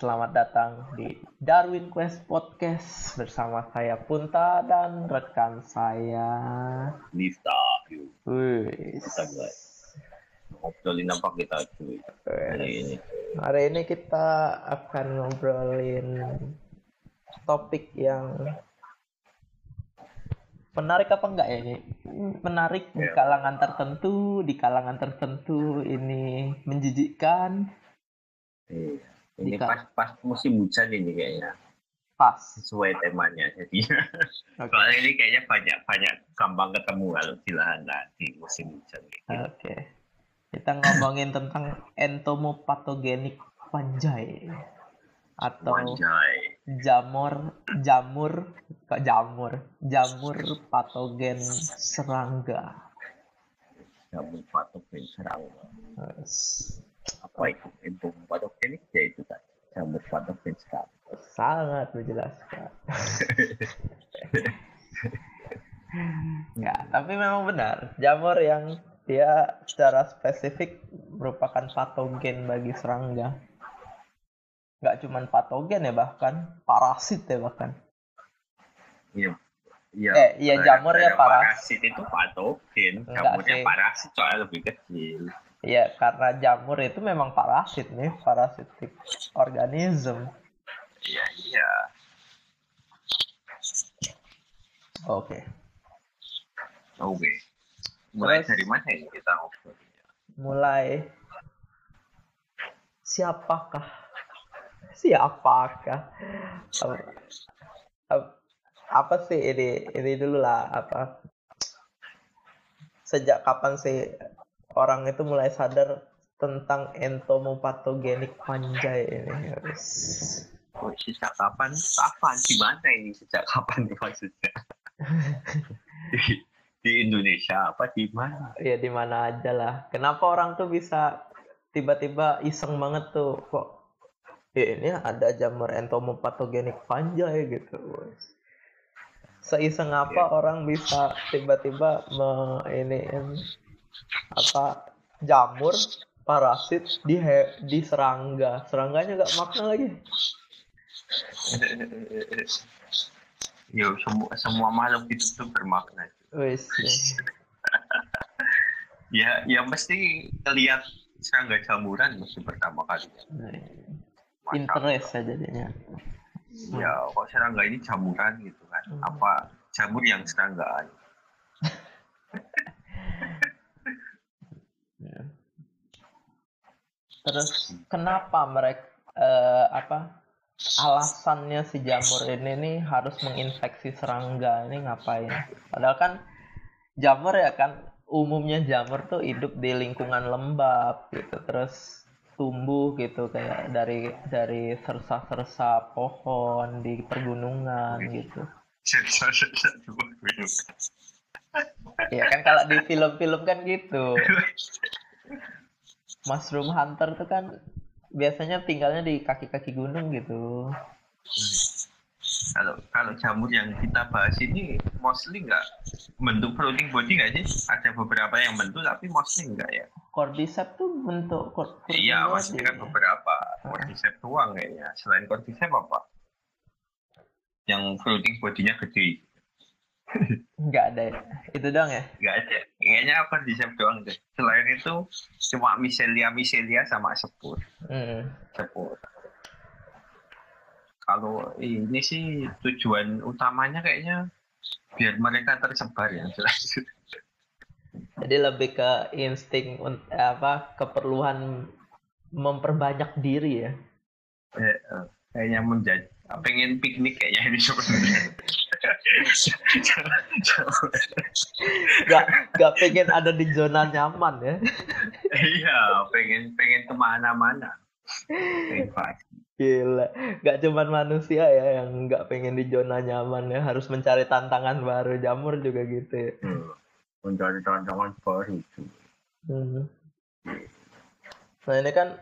selamat datang di Darwin Quest Podcast bersama saya Punta dan rekan saya Nista. Wih. Kita guys. Ngobrolin apa kita cuy hari ini? Hari ini kita akan ngobrolin topik yang menarik apa enggak ya ini? Menarik di Ya. kalangan tertentu, di kalangan tertentu ini menjijikkan, Iya. Ini Jika- pas pas musim hujan ini kayaknya pas. sesuai temanya jadi. Oke. Soalnya ini kayaknya banyak banyak gampang ketemu kalau di lahan di musim hujan. Gitu. Oke. Kita ngomongin tentang entomopatogenik fungi atau Anjay. jamur jamur kok jamur jamur patogen serangga. Jamur patogen serang. Yes. Apa itu? Info patogen ya itu tadi. Jamur patogen serang. Sangat menjelaskan. ya, tapi memang benar. Jamur yang dia secara spesifik merupakan patogen bagi serangga. Nggak cuman patogen ya bahkan parasit ya bahkan. Iya. Iya. Eh, iya, jamur ya, parasit. parasit itu patogen. Enggak Jamurnya sih. parasit soalnya lebih kecil. Iya, karena jamur itu memang parasit nih, parasitic organism. Iya iya. Oke. Oke. Mulai Terus- dari mana ini kita ngobrol? Mulai siapakah? Siapakah? Apa, ap- apa sih ini ini dulu lah apa? Sejak kapan sih orang itu mulai sadar tentang entomopatogenik fungi ini? Oh, sejak kapan? Kapan? Di mana ini? Sejak kapan maksudnya? di, di Indonesia apa di mana? ya di mana aja lah. Kenapa orang tuh bisa tiba-tiba iseng banget tuh kok ya ini ada jamur entomopatogenik fungi gitu. Seiseng apa Iya. orang bisa tiba-tiba me, ini apa jamur parasit di he- di serangga. Serangganya gak makna lagi. Ya semua semua makhluk itu tuh bermakna. Wes. Ya ya mesti lihat serangga jamuran mesti pertama kali. Masa- interest saja jadinya. Ya kok serangga ini jamuran gitu kan? Hmm. Apa jamur yang seranggaan? Terus kenapa mereka eh, apa alasannya si jamur ini nih harus menginfeksi serangga ini ngapain? Padahal kan jamur ya kan umumnya jamur tuh hidup di lingkungan lembab gitu terus tumbuh gitu kayak dari dari sersa-sersa pohon di pergunungan gitu. Ya kan kalau di film-film kan gitu. Mushroom Hunter tuh kan biasanya tinggalnya di kaki-kaki gunung gitu. kalau kalau jamur yang kita bahas ini mostly nggak bentuk floating body nggak sih? Ada beberapa yang bentuk tapi mostly nggak ya? Cordyceps tuh bentuk cor- Iya, maksudnya kan beberapa. Cordyceps doang kayaknya. Selain cordyceps apa? Yang floating bodinya gede. Nggak ada ya. Itu doang ya? Nggak ada. Kayaknya cordyceps doang deh. Selain itu cuma micelia micelia sama sepur. Hmm. Sepur. Kalau ini sih tujuan utamanya kayaknya biar mereka tersebar ya jelas. Jadi lebih ke insting apa keperluan memperbanyak diri ya. Eh, eh, kayaknya menjadi pengen piknik kayaknya ini sebenarnya. Nggak nggak pengen ada di zona nyaman ya. Iya, pengen pengen ke mana-mana. Invasi. Gila, nggak cuman manusia ya yang nggak pengen di zona nyaman ya, harus mencari tantangan baru. Jamur juga gitu ya. Hmm. Mencari tantangan baru. Hmm. Nah ini kan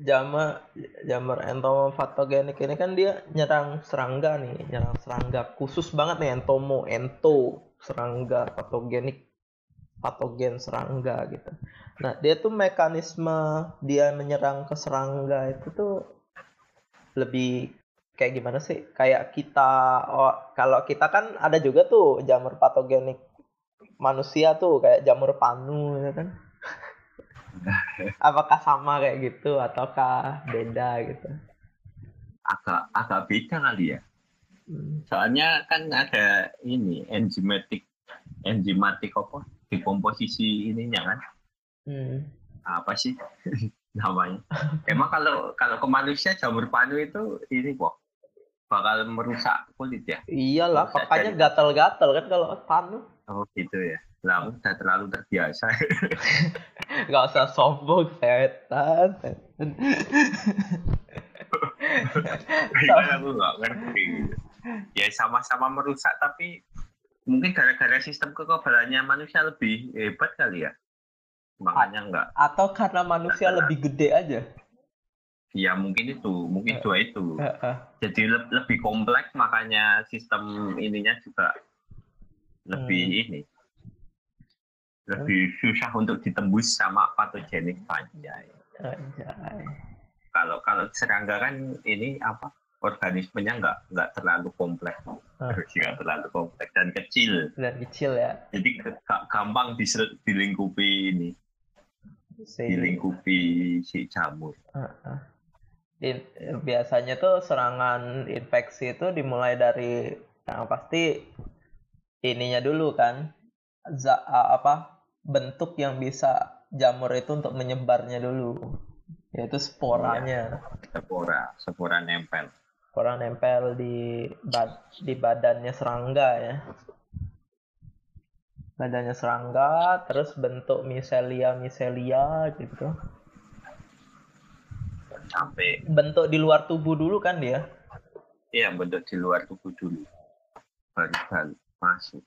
jamur jamur entomopatogenik ini kan dia nyerang serangga nih, nyerang serangga khusus banget nih entomo, ento serangga patogenik patogen serangga gitu. Nah dia tuh mekanisme dia menyerang ke serangga itu tuh lebih kayak gimana sih? Kayak kita oh, kalau kita kan ada juga tuh jamur patogenik manusia tuh kayak jamur panu ya kan. Apakah sama kayak gitu ataukah beda gitu? Agak agak beda kali ya. Hmm. Soalnya kan ada ini enzimatik enzimatik apa? Dekomposisi ininya kan. Hmm. Apa sih namanya? Emang kalau kalau ke manusia jamur panu itu ini kok bakal merusak kulit ya? Iyalah, makanya gatal-gatal kan kalau panu. Oh gitu ya. Lah aku udah terlalu terbiasa. Gak usah sombong, setan. setan. Kan aku nggak ngerti. Ya sama-sama merusak tapi mungkin gara-gara sistem kekebalannya manusia lebih hebat kali ya. Makanya nggak. Atau karena manusia lebih gede aja. Ya mungkin itu, mungkin dua itu. Heeh. Jadi le- lebih kompleks makanya sistem ininya juga lebih Hmm. ini. Lebih susah untuk ditembus sama patogenik panjai. Kalau kalau serangga kan ini apa? Organismenya nggak nggak terlalu kompleks, Ah. nggak terlalu kompleks dan kecil. Dan kecil ya. Jadi gampang disel- dilingkupi ini, Si, dilingkupi si jamur. In- biasanya tuh serangan infeksi itu dimulai dari yang pasti ininya dulu kan. Za- apa bentuk yang bisa jamur itu untuk menyebarnya dulu. Yaitu sporanya Spora, spora nempel. spora nempel di bad- di badannya serangga ya. Badannya serangga terus bentuk miselia miselia gitu. Sampai bentuk di luar tubuh dulu kan dia? Iya, bentuk di luar tubuh dulu. Baru baru masuk.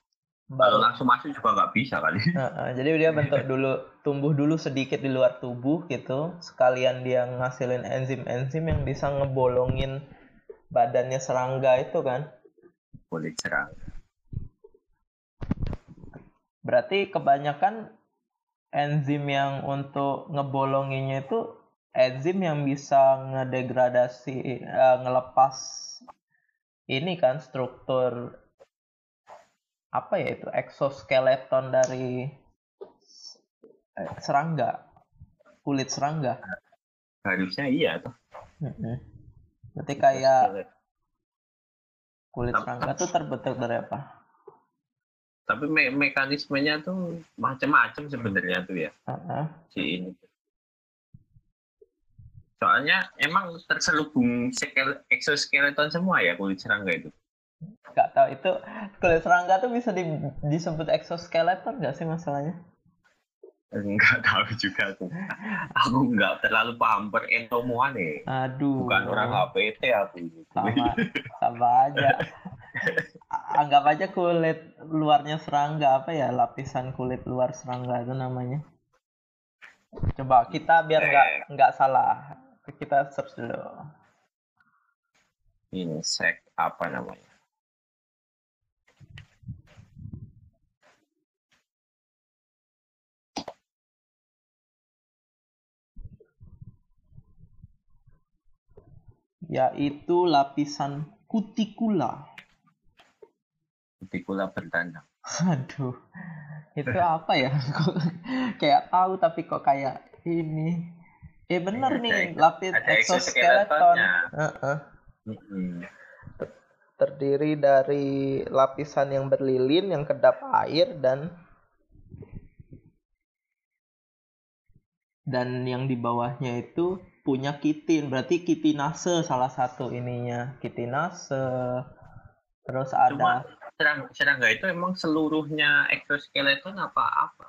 Kalau baru langsung masuk juga nggak bisa kali. Nah, jadi dia bentuk dulu tumbuh dulu sedikit di luar tubuh gitu sekalian dia ngasilin enzim-enzim yang bisa ngebolongin badannya serangga itu kan Kulit serang. berarti kebanyakan enzim yang untuk ngebolonginnya itu enzim yang bisa ngedegradasi eh, ngelepas ini kan struktur apa ya itu exoskeleton dari eh, serangga kulit serangga Harusnya iya tuh. Mm-mm. berarti kayak kulit Tapi- serangga tuh terbentuk dari apa Tapi me- mekanismenya tuh macam-macam sebenarnya tuh ya Heeh. si ini. Soalnya emang terselubung skel- exoskeleton semua ya kulit serangga itu. Nggak tahu itu kulit serangga tuh bisa di- disebut exoskeleton nggak sih masalahnya Enggak tahu juga tuh. Aku nggak terlalu paham per entomoan nih. aduh Bukan orang HPT aku. sama sama aja anggap aja kulit luarnya serangga apa ya lapisan kulit luar serangga itu namanya coba kita biar nggak nggak salah kita search dulu Ini sek apa namanya? Yaitu lapisan kutikula Kutikula bertandang. aduh itu apa ya Kok kayak tahu tapi kok kayak ini eh bener Ada- nih lapis exoskeleton. Mm-mm. terdiri dari lapisan yang berlilin yang kedap air dan dan yang di bawahnya itu punya kitin berarti kitinase salah satu ininya kitinase terus Cuma ada serang, serangga itu emang seluruhnya exoskeleton apa apa?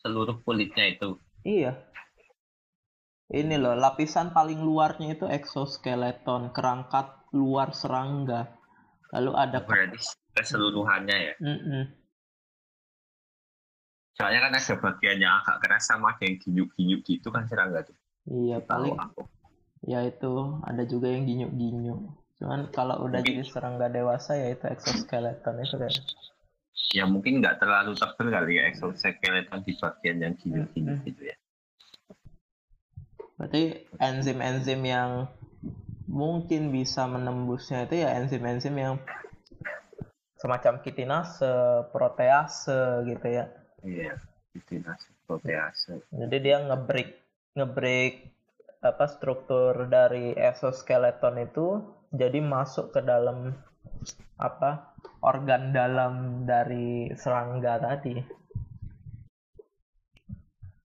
Seluruh kulitnya itu. iya ini loh lapisan paling luarnya itu exoskeleton kerangkat luar serangga lalu ada Berarti keseluruhannya ya. Mm-mm. Soalnya kan ada bagian yang agak keras sama ada yang ginyuk-ginyuk gitu kan serangga tuh. Iya paling aku. ya itu ada juga yang ginyuk-ginyuk cuman kalau udah jadi serangga dewasa ya itu exoskeleton itu kan Ya mungkin nggak terlalu tebal kali ya exoskeleton di bagian yang ginyuk-ginyuk gitu ya. berarti enzim-enzim yang mungkin bisa menembusnya itu ya enzim-enzim yang semacam kitinase, protease gitu ya. Iya, kitinase, protease. Jadi dia ngebreak ngebreak apa struktur dari exoskeleton itu jadi masuk ke dalam apa organ dalam dari serangga tadi.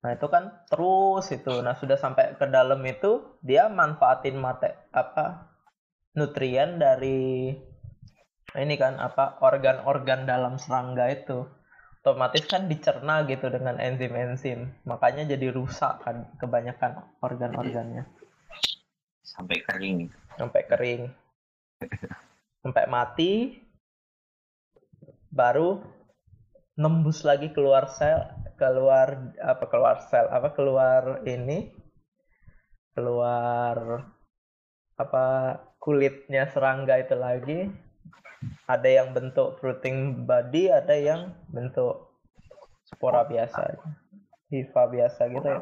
Nah itu kan terus itu. Nah sudah sampai ke dalam itu dia manfaatin mate apa nutrien dari ini kan apa organ-organ dalam serangga itu. Otomatis kan dicerna gitu dengan enzim-enzim. Makanya jadi rusak kan kebanyakan organ-organnya. Sampai kering. Sampai kering. Sampai mati. Baru nembus lagi keluar sel keluar apa keluar sel apa keluar ini keluar apa kulitnya serangga itu lagi ada yang bentuk fruiting body ada yang bentuk spora biasa hifa biasa gitu ya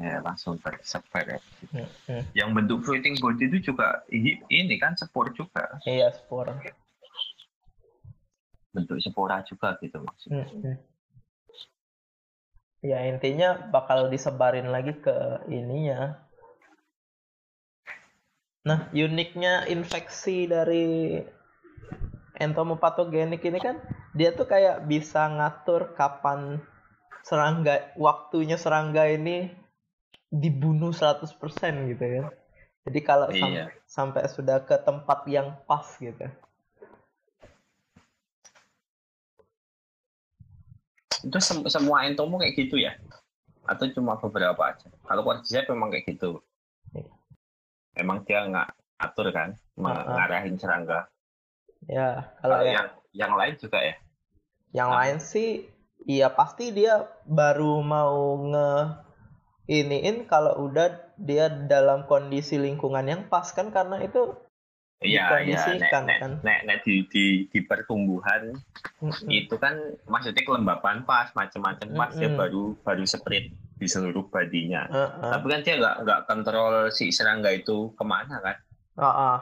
ya langsung tersebar ya. Hmm, hmm. Yang bentuk fruiting body itu juga ini kan spor juga. Iya spor. Bentuk spora juga gitu maksudnya. Hmm ya intinya bakal disebarin lagi ke ininya nah uniknya infeksi dari entomopatogenik ini kan dia tuh kayak bisa ngatur kapan serangga waktunya serangga ini dibunuh 100% gitu ya. Jadi kalau iya. sam sampai sudah ke tempat yang pas gitu. Itu sem semua entomo kayak gitu ya? Atau cuma beberapa aja? Kalau Cordyceps memang kayak gitu. Memang dia nggak atur kan? Mengarahin serangga ya kalau, kalau yang yang lain juga ya yang nah. lain sih iya pasti dia baru mau nge iniin kalau udah dia dalam kondisi lingkungan yang pas kan karena itu Iya, iya, nek, kan. nek, nek, di, di, di pertumbuhan mm-hmm. itu kan maksudnya kelembapan pas, macam-macam mm-hmm. pas ya baru baru spread di seluruh badinya. Uh-uh. Tapi kan dia nggak nggak kontrol si serangga itu ke mana kan? Uh-uh.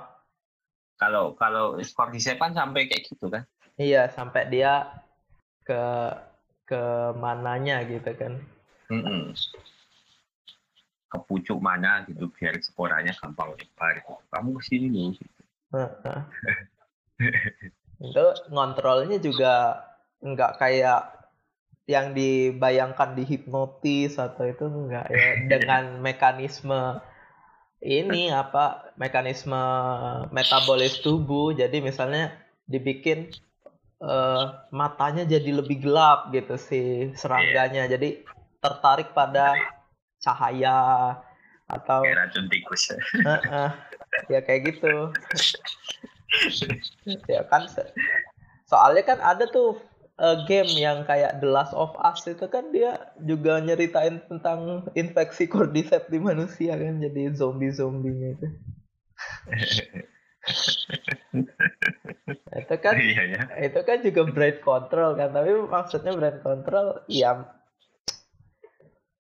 Kalau kalau Cordyceps kan sampai kayak gitu kan? Iya, sampai dia ke ke mananya gitu kan? Mm-mm. Ke pucuk mana gitu biar sporanya gampang nyebar. Kamu ke sini loh. Gitu itu ngontrolnya juga nggak kayak yang dibayangkan di hipnotis atau itu enggak ya dengan mekanisme ini apa mekanisme metabolis tubuh. Jadi misalnya dibikin uh, matanya jadi lebih gelap gitu si serangganya. Iya. jadi tertarik pada cahaya atau kayak racun tikus. Uh, uh, ya kayak gitu. Ya kan soalnya kan ada tuh uh, game yang kayak The Last of Us itu kan dia juga nyeritain tentang infeksi cordyceps di manusia kan jadi zombie zombinya itu. Itu kan iya, iya. itu kan juga brain control kan tapi maksudnya brain control ya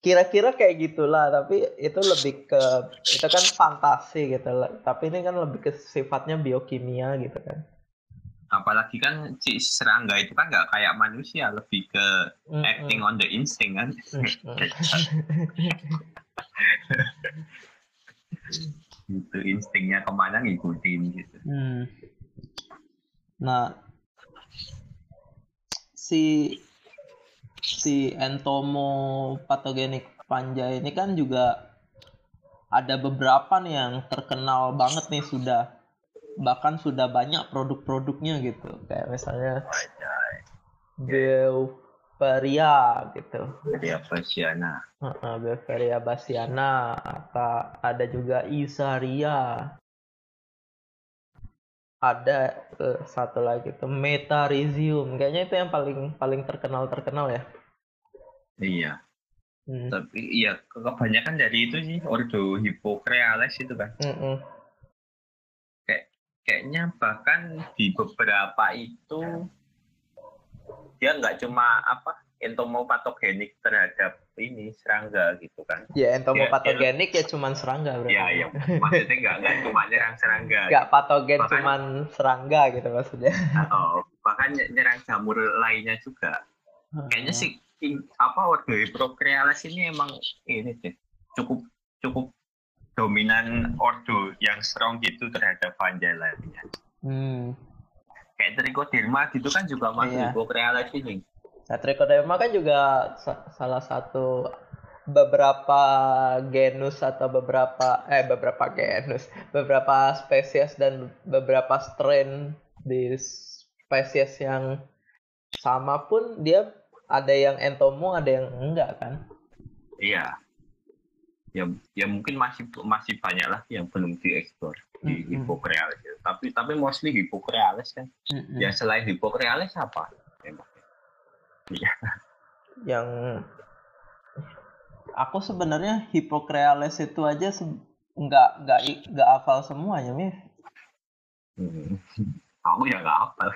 kira-kira kayak gitulah tapi itu lebih ke itu kan fantasi gitu tapi ini kan lebih ke sifatnya biokimia gitu kan apalagi kan si serangga itu kan nggak kayak manusia lebih ke mm -mm. acting on the instinct kan gitu instingnya ke mana ngikutin gitu mm. nah si si entomopatogenik panja ini kan juga ada beberapa nih yang terkenal banget nih sudah bahkan sudah banyak produk-produknya gitu kayak misalnya Bevaria gitu Bevaria basiana uh -uh, Bevaria basiana atau ada juga Isaria ada uh, satu lagi tuh Metarizium kayaknya itu yang paling paling terkenal terkenal ya Iya. Hmm. Tapi iya kebanyakan dari itu sih Ordo Hippocreales itu kan. Hmm. Kayak kayaknya bahkan di beberapa itu dia nggak cuma apa entomopatogenik terhadap ini serangga gitu kan. Ya entomopatogenik ya, ya cuman serangga berarti. Ya ya maksudnya enggak enggak cuma nyerang serangga. Enggak gitu. patogen bahkan, cuman serangga gitu maksudnya. Oh, bahkan nyerang jamur lainnya juga. Hmm. Kayaknya sih apa ordo prokrealis ini emang ini sih cukup cukup dominan ordo yang strong gitu terhadap fungi lainnya. Hmm. Kayak trichoderma gitu kan juga masuk iya. prokrealis ini Nah, Trichoderma kan juga salah satu beberapa genus atau beberapa eh beberapa genus, beberapa spesies dan beberapa strain di spesies yang sama pun dia ada yang entomo, ada yang enggak kan? Iya. Ya, ya mungkin masih masih banyak lagi yang belum dieksplor di mm -hmm. Hippocrealis. Tapi tapi mostly Hippocrealis kan. Mm -hmm. Ya selain Hippocrealis apa? Iya. Yang aku sebenarnya Hippocreales itu aja nggak nggak nggak hafal semuanya, Mif. Hmm. Aku ya nggak hafal.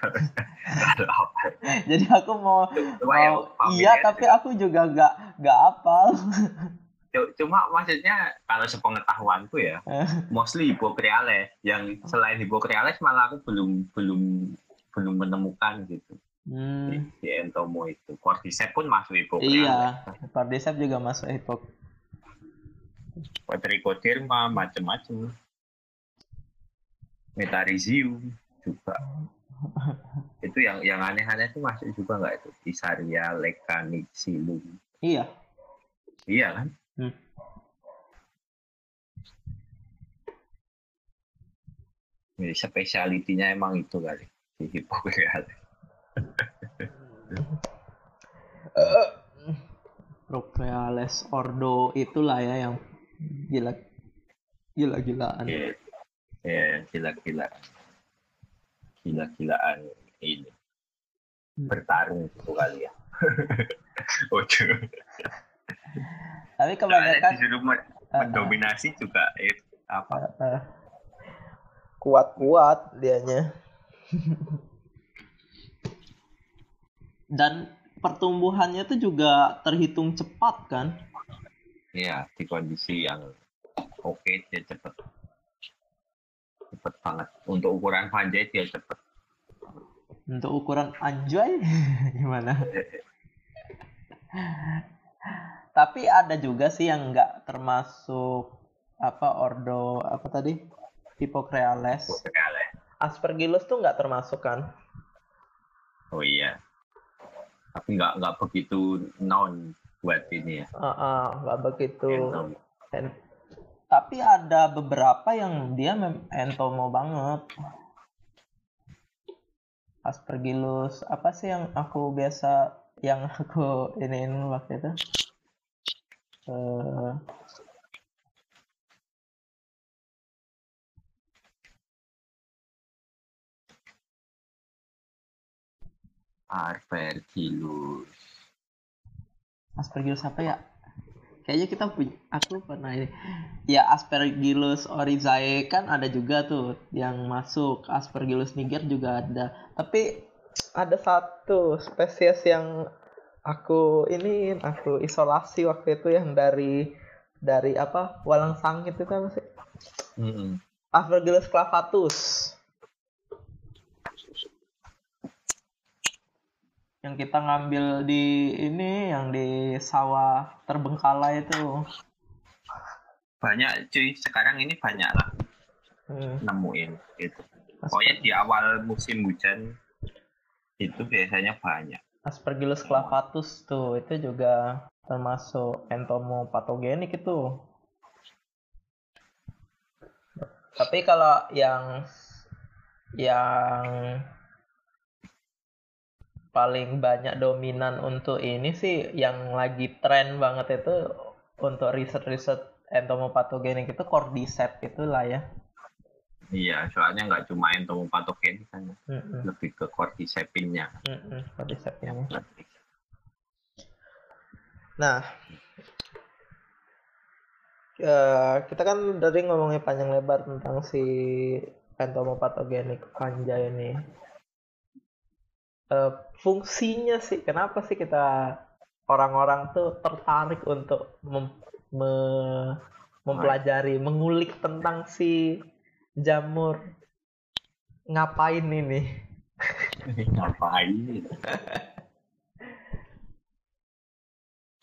Jadi aku mau, Cuma mau iya tapi aku juga nggak nggak hafal. Cuma maksudnya kalau sepengetahuanku ya, mostly Hippocreales. Yang selain Hippocreales malah aku belum belum belum menemukan gitu. Hmm. Di, di entomo itu. Cordyceps pun masuk hipok. Iya, Cordyceps juga masuk hipok. Quadricoderma macam-macam. Metarizium juga. itu yang yang aneh-aneh itu masuk juga nggak itu? Pisaria lecanicillum. Iya. Iya kan? Hmm. Jadi spesialitinya emang itu kali di uh, Procreales Ordo itulah ya yang gila gila-gilaan. Ya, yeah, gila-gila. Gila-gilaan ini. Hmm. Bertarung itu kali ya. oh, Tapi kebanyakan disuruh mendominasi uh, juga eh, apa? Uh, kuat-kuat dianya. dan pertumbuhannya itu juga terhitung cepat kan? Iya di kondisi yang oke okay, dia cepat cepat banget. Untuk ukuran panjai dia cepat untuk ukuran anjay? Gimana tapi ada juga sih yang nggak termasuk apa ordo apa tadi? Hippocreales. Aspergillus tuh nggak termasuk kan? Oh iya. Tapi nggak nggak begitu non buat ini ya. Uh, uh, nggak begitu En, tapi ada beberapa yang dia entomo banget. Aspergillus apa sih yang aku biasa yang aku ini waktu itu uh, Aspergillus. Aspergillus apa ya? Kayaknya kita punya, aku pernah ini. Ya Aspergillus oryzae kan ada juga tuh yang masuk. Aspergillus niger juga ada. Tapi ada satu spesies yang aku ini aku isolasi waktu itu yang dari dari apa walang sangit itu kan sih? Mm -hmm. Aspergillus clavatus. yang kita ngambil di ini yang di sawah terbengkalai itu banyak cuy sekarang ini banyak lah hmm. nemuin itu pokoknya di awal musim hujan itu biasanya banyak Aspergillus clavatus tuh itu juga termasuk entomopatogenik itu tapi kalau yang yang paling banyak dominan untuk ini sih yang lagi tren banget itu untuk riset-riset entomopatogenik itu cordyceps itulah ya. Iya, soalnya nggak cuma entomopatogenik kan, mm -mm. lebih ke cordycepinnya. Mm -mm, cordycepinnya. Nah, uh, kita kan dari ngomongin panjang lebar tentang si entomopatogenik panja ini uh, fungsinya sih kenapa sih kita orang-orang tuh tertarik untuk mem me mempelajari, mengulik tentang si jamur. Ngapain ini? Ngapain?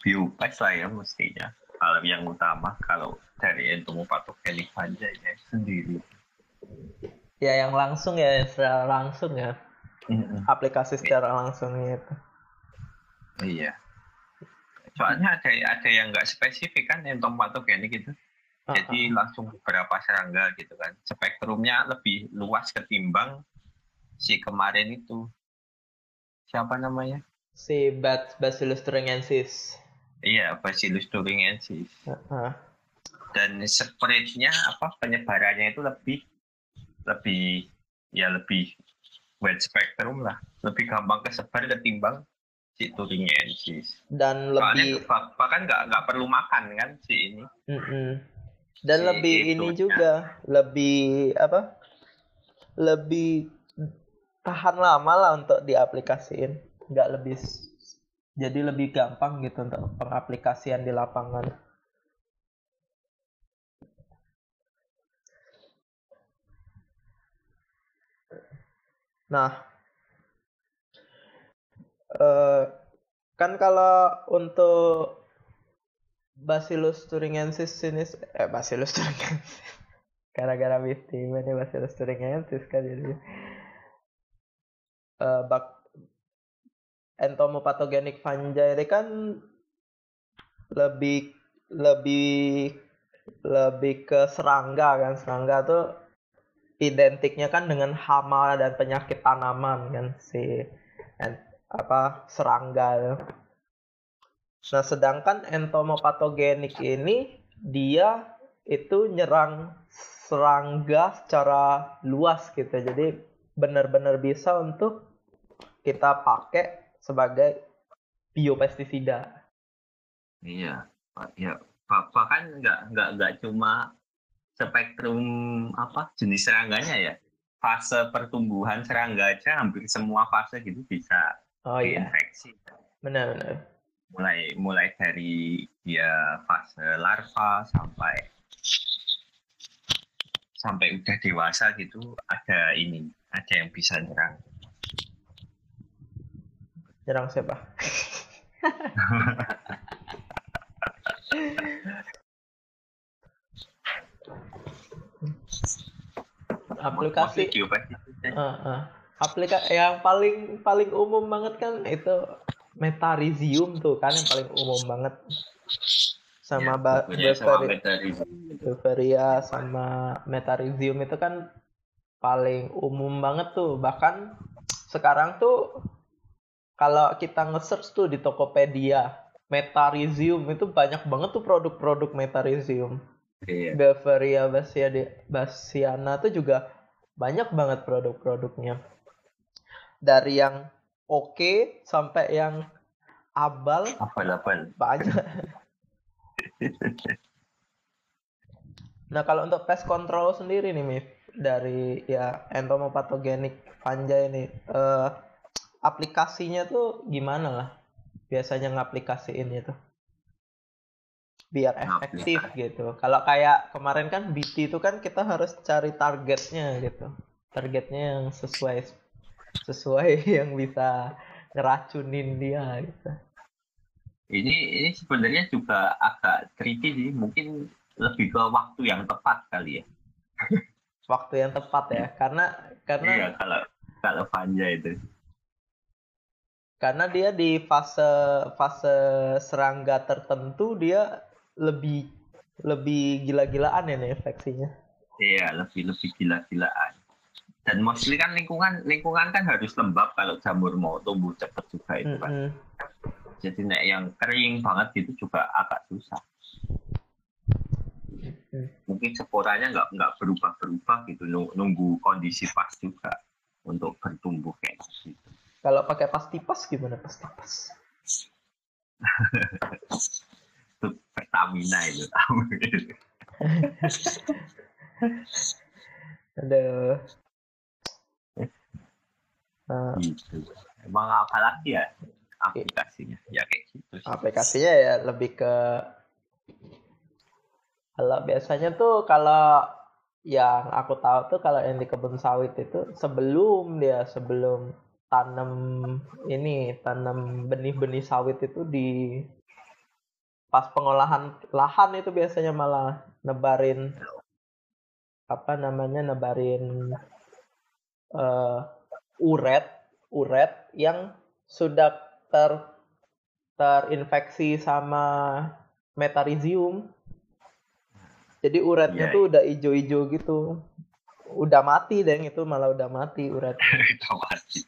Biopes lah ya mestinya. Kalau yang utama kalau dari entomopatogenik aja ya sendiri. Ya yang langsung ya secara langsung ya. Mm-hmm. Aplikasi secara langsung itu. Iya. Soalnya ada ada yang nggak spesifik kan entomopatogenik itu. Jadi langsung beberapa serangga gitu kan. Spektrumnya lebih luas ketimbang si kemarin itu. Siapa namanya? Si Bat Bacillus thuringiensis. Iya, Bacillus thuringiensis. Uh-huh. Dan spreadnya apa penyebarannya itu lebih lebih ya lebih wide spectrum lah, lebih gampang kesebar ketimbang si thuringiensis. Dan lebih bahkan nggak nggak perlu makan kan si ini. Mm-hmm. Dan si lebih ini juga lebih apa? Lebih tahan lama lah untuk diaplikasiin, nggak lebih jadi lebih gampang gitu untuk pengaplikasian di lapangan. Nah, uh, kan kalau untuk Bacillus thuringiensis ini eh Bacillus thuringiensis. Gara-gara Wifty ini Bacillus thuringiensis kan jadi uh, bak entomopatogenik fungi ini kan lebih lebih lebih ke serangga kan. Serangga tuh identiknya kan dengan hama dan penyakit tanaman kan si apa serangga nah sedangkan entomopatogenik ini dia itu nyerang serangga secara luas gitu jadi benar-benar bisa untuk kita pakai sebagai biopestisida. Iya, ya bahkan nggak nggak nggak cuma spektrum apa jenis serangganya ya fase pertumbuhan serangga aja hampir semua fase gitu bisa oh, iya. diinfeksi. Benar benar. Mulai mulai dari dia fase larva sampai sampai udah dewasa gitu ada ini ada yang bisa nyerang. Nyerang siapa? aplikasi uh, uh. aplikasi yang paling paling umum banget kan itu metarizium tuh kan yang paling umum banget sama ya, Beveria sama metarizium itu kan paling umum banget tuh bahkan sekarang tuh kalau kita nge-search tuh di Tokopedia, Metarizium itu banyak banget tuh produk-produk Metarizium. Iya. Beveria Basiana tuh juga banyak banget produk-produknya. Dari yang oke okay, sampai yang abal. Abal-abal. Banyak. nah kalau untuk pest control sendiri nih Mif, dari ya entomopatogenik fungi ini, uh, aplikasinya tuh gimana lah biasanya ngaplikasiin itu biar efektif gitu kalau kayak kemarin kan BT itu kan kita harus cari targetnya gitu targetnya yang sesuai sesuai yang bisa ngeracunin dia gitu. Ini ini sebenarnya juga agak tricky sih. Mungkin lebih ke waktu yang tepat kali ya. Waktu yang tepat ya. Karena karena iya kalau kalau panja itu. Karena dia di fase fase serangga tertentu dia lebih lebih gila-gilaan ya nih infeksinya. Iya, lebih lebih gila-gilaan. Dan mostly kan lingkungan lingkungan kan harus lembab kalau jamur mau tumbuh cepat juga itu kan. Mm -hmm. Jadi nek yang kering banget gitu juga agak susah. Mungkin sporanya nggak nggak berubah-berubah gitu nunggu kondisi pas juga untuk bertumbuh kayak gitu. Kalau pakai pasti pas gimana pasti pas? itu Pertamina itu Aduh. Uh, gitu. Emang apa lagi ya? aplikasinya ya kayak gitu sih. aplikasinya ya lebih ke kalau biasanya tuh kalau yang aku tahu tuh kalau yang di kebun sawit itu sebelum dia sebelum tanam ini tanam benih-benih sawit itu di pas pengolahan lahan itu biasanya malah nebarin apa namanya nebarin uh, uret uret yang sudah ter terinfeksi sama metarizium. Jadi uretnya yeah. tuh udah ijo-ijo gitu. Udah mati deh itu malah udah mati uretnya udah mati.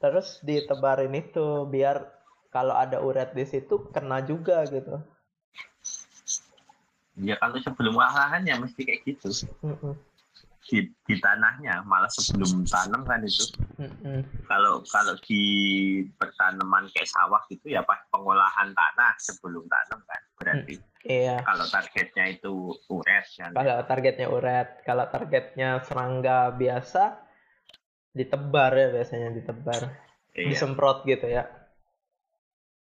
Terus ditebarin itu biar kalau ada uret di situ kena juga gitu. Ya kalau sebelum lahan ya mesti kayak gitu di, di tanahnya malah sebelum tanam kan itu kalau kalau di pertanaman kayak sawah gitu ya pas pengolahan tanah sebelum tanam kan berarti Iya. Kalau targetnya itu uret kan. Kalau targetnya uret, kalau targetnya serangga biasa ditebar ya biasanya ditebar. Iya. Disemprot gitu ya.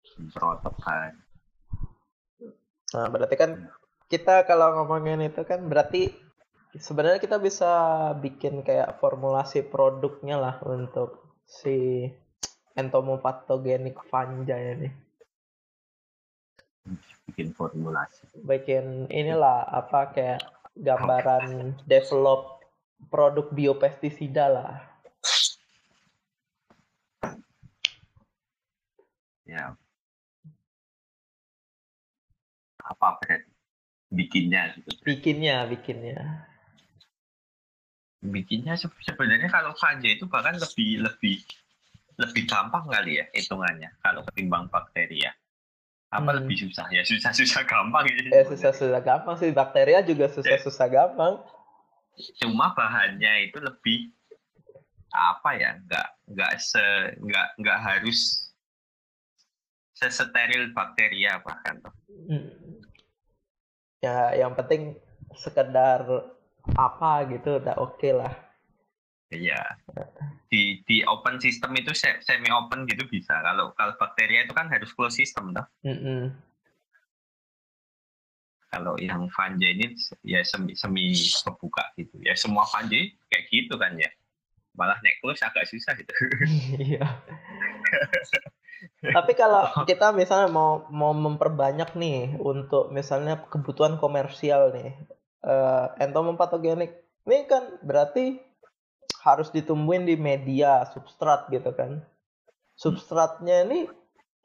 Semprot kan. Nah, berarti kan kita kalau ngomongin itu kan berarti sebenarnya kita bisa bikin kayak formulasi produknya lah untuk si entomopathogenik fungi ini. Bikin formulasi. Bikin inilah apa kayak gambaran develop produk biopestisida lah. Ya. Apa bikinnya gitu. Bikinnya bikinnya bikinnya sebenarnya kalau saja itu bahkan lebih lebih lebih gampang kali ya hitungannya kalau ketimbang bakteri ya apa hmm. lebih susah ya susah-susah gampang gitu. Ya susah-susah gampang sih bakteria juga susah-susah gampang. Cuma bahannya itu lebih apa ya nggak nggak se nggak nggak harus sesteril bakteria bahkan tuh. Hmm. Ya yang penting sekedar apa gitu udah oke okay lah. Iya. Di di open system itu semi open gitu bisa. Kalau kalau bakteria itu kan harus close system toh. Mm -hmm. Kalau yang fungi ini ya semi semi kebuka gitu. Ya semua fungi kayak gitu kan ya. Malah naik close agak susah gitu. Iya. Tapi kalau kita misalnya mau mau memperbanyak nih untuk misalnya kebutuhan komersial nih, uh, entomopatogenik ini kan berarti harus ditumbuhin di media substrat gitu kan. Substratnya ini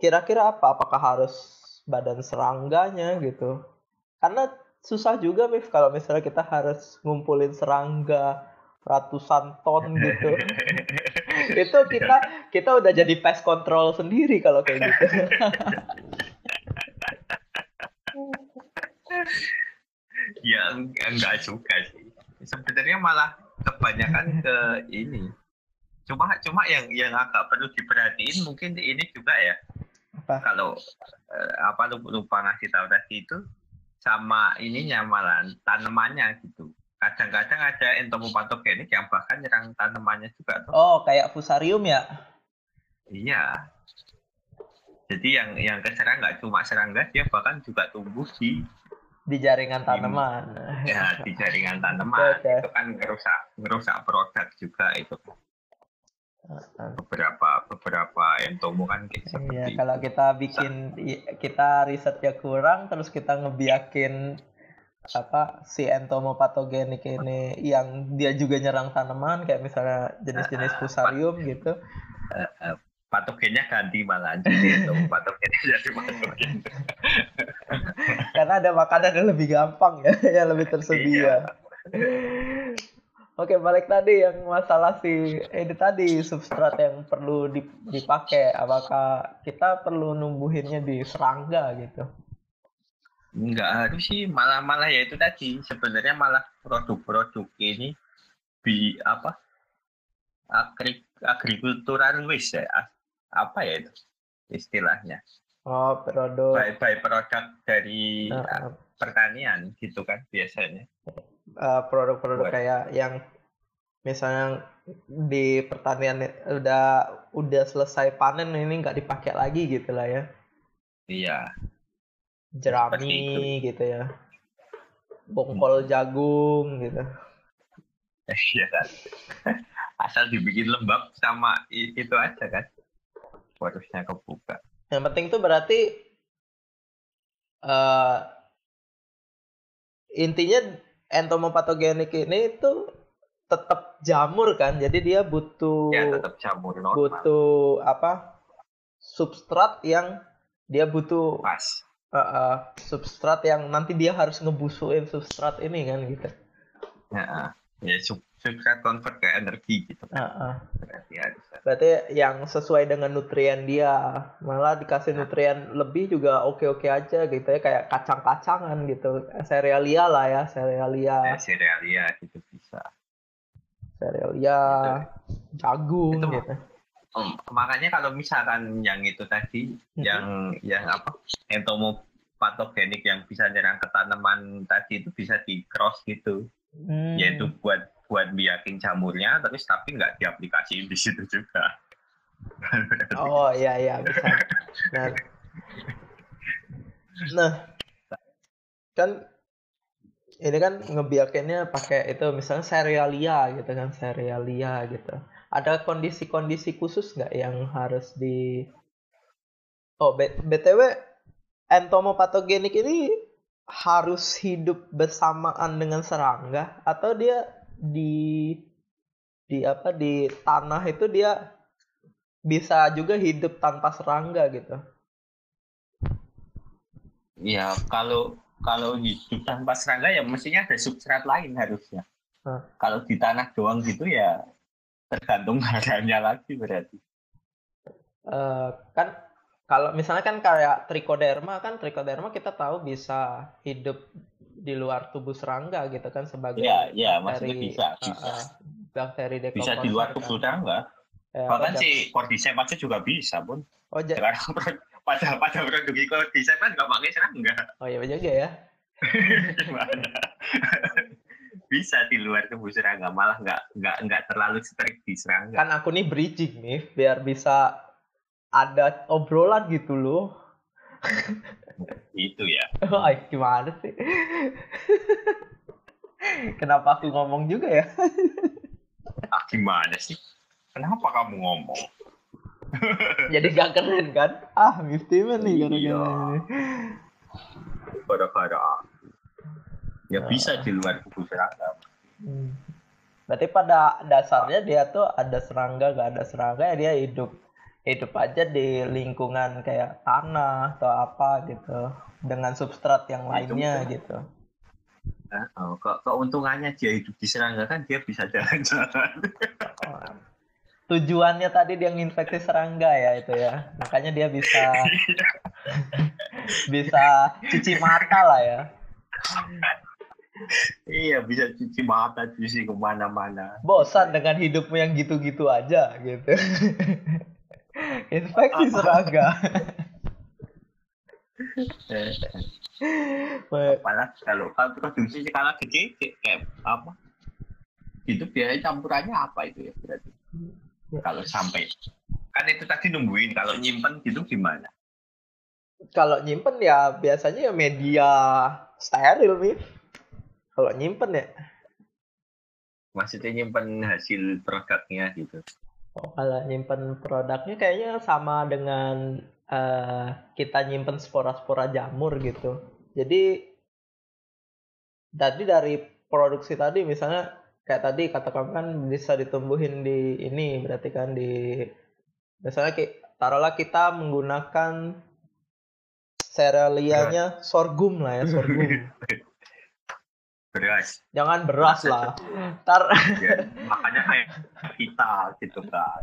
kira-kira apa? Apakah harus badan serangganya gitu? Karena susah juga Mif kalau misalnya kita harus ngumpulin serangga ratusan ton gitu. itu kita kita udah jadi pest control sendiri kalau kayak gitu. ya enggak juga sih. Sebenarnya malah kebanyakan ke ini cuma cuma yang yang agak perlu diperhatiin mungkin ini juga ya apa? kalau eh, apa lupa, lupa ngasih tahu tadi itu sama ininya malah tanamannya gitu kadang-kadang ada entomopatogenik yang bahkan nyerang tanamannya juga tuh. oh kayak fusarium ya iya jadi yang yang keserang nggak cuma serangga dia bahkan juga tumbuh di di jaringan tanaman. Ya, di jaringan tanaman. Okay, itu kan ngerusak ngerusak produk juga itu. Beberapa beberapa entomo kan iya, seperti Iya, kalau kita bikin kita risetnya kurang terus kita ngebiakin apa si entomopatogenik ini yang dia juga nyerang tanaman kayak misalnya jenis-jenis fusarium gitu patogennya ganti malah jadi itu patogennya jadi patogen karena ada makanan yang lebih gampang ya yang lebih tersedia iya. Oke, balik tadi yang masalah si ini tadi substrat yang perlu dipakai. Apakah kita perlu numbuhinnya di serangga gitu? Enggak harus sih, malah malah ya itu tadi. Sebenarnya malah produk-produk ini bi apa? Agri, agrikultural waste ya apa ya itu istilahnya? Oh produk by, by produk dari uh, pertanian gitu kan biasanya. Produk produk-produk kayak yang misalnya di pertanian udah udah selesai panen ini nggak dipakai lagi gitu lah ya. Iya. Jerami gitu ya. Bongkol jagung gitu. Iya. Kan asal dibikin lembab sama itu aja kan harusnya kebuka. Yang penting tuh berarti uh, intinya entomopatogenik ini itu tetap jamur kan? Jadi dia butuh ya tetap jamur normal. butuh apa? Substrat yang dia butuh pas. uh, uh, substrat yang nanti dia harus ngebusuin substrat ini kan gitu. Ya ya substrat convert ke energi gitu kan. uh, uh. berarti harus berarti yang sesuai dengan nutrien dia malah dikasih nutrien lebih juga oke oke aja gitu ya kayak kacang-kacangan gitu serealia lah ya serealia ya, serealia gitu bisa serealia ya, jagung itu, gitu. Um, makanya kalau misalkan yang itu tadi hmm. yang yang apa entomopatogenik yang bisa nyerang ke tanaman tadi itu bisa di cross gitu. Hmm. Yaitu buat buat biakin jamurnya terus tapi nggak diaplikasi di situ juga. oh iya iya bisa. Nah, nah kan ini kan ngebiakinnya pakai itu misalnya serialia gitu kan serialia gitu ada kondisi-kondisi khusus nggak yang harus di oh btw entomopatogenik ini harus hidup bersamaan dengan serangga atau dia di di apa di tanah itu dia bisa juga hidup tanpa serangga gitu ya kalau kalau hidup tanpa serangga ya mestinya ada substrat lain harusnya. Hmm. Kalau di tanah doang gitu ya tergantung harganya lagi berarti. Uh, kan kalau misalnya kan kayak trichoderma kan trichoderma kita tahu bisa hidup di luar tubuh serangga gitu kan sebagai ya ya maksudnya bisa bisa. uh, bakteri bisa di luar tubuh kan. serangga? Ya, bahkan si cordyceps juga bisa pun oh, sekarang pada pada produk desain kan nggak pakai serangga. Oh iya juga ya. Bisa di luar tubuh serangga malah nggak nggak nggak terlalu strict di serangga. Kan aku nih bridging nih biar bisa ada obrolan gitu loh itu ya. Oh, gimana sih? Kenapa aku ngomong juga ya? Ah, gimana sih? Kenapa kamu ngomong? Jadi gak keren kan? Ah Mifty nih gara-gara iya. gara-gara ya bisa di luar buku serangga hmm. berarti pada dasarnya dia tuh ada serangga gak ada serangga ya dia hidup hidup aja di lingkungan kayak tanah atau apa gitu dengan substrat yang lainnya itu, gitu. Nah, oh, ke keuntungannya dia hidup di serangga kan dia bisa jalan-jalan. Oh, tujuannya tadi dia nginfeksi serangga ya itu ya. Makanya dia bisa bisa cuci mata lah ya. Iya bisa cuci mata cuci ke mana-mana. Bosan dengan hidupmu yang gitu-gitu aja gitu infeksi serangga Malah kalau kalau produksi skala kecil kayak apa? Itu biaya campurannya apa itu ya berarti? kalau sampai kan itu tadi nungguin kalau nyimpen gitu gimana? Kalau nyimpen ya biasanya ya media steril nih kalau nyimpen ya. Maksudnya nyimpen hasil produknya gitu oh, kalau nyimpen produknya kayaknya sama dengan uh, kita nyimpen spora-spora jamur gitu. Jadi tadi dari produksi tadi misalnya kayak tadi kata kamu kan bisa ditumbuhin di ini berarti kan di misalnya kayak taruhlah kita menggunakan seralianya sorghum lah ya sorghum beras. Jangan beras lah. Tar ya, makanya kayak kita gitu kan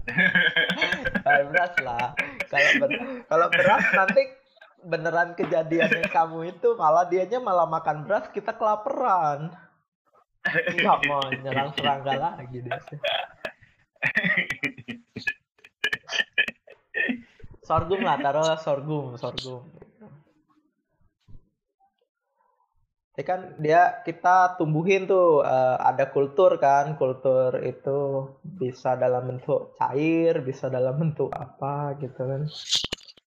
kayak beras lah. Kalau ber kalau beras nanti beneran kejadian yang kamu itu malah dianya malah makan beras kita kelaparan nggak mau nyerang serangga lagi deh. Sorghum lah taruh sorghum sorghum Jadi kan dia kita tumbuhin tuh uh, ada kultur kan, kultur itu bisa dalam bentuk cair, bisa dalam bentuk apa gitu kan.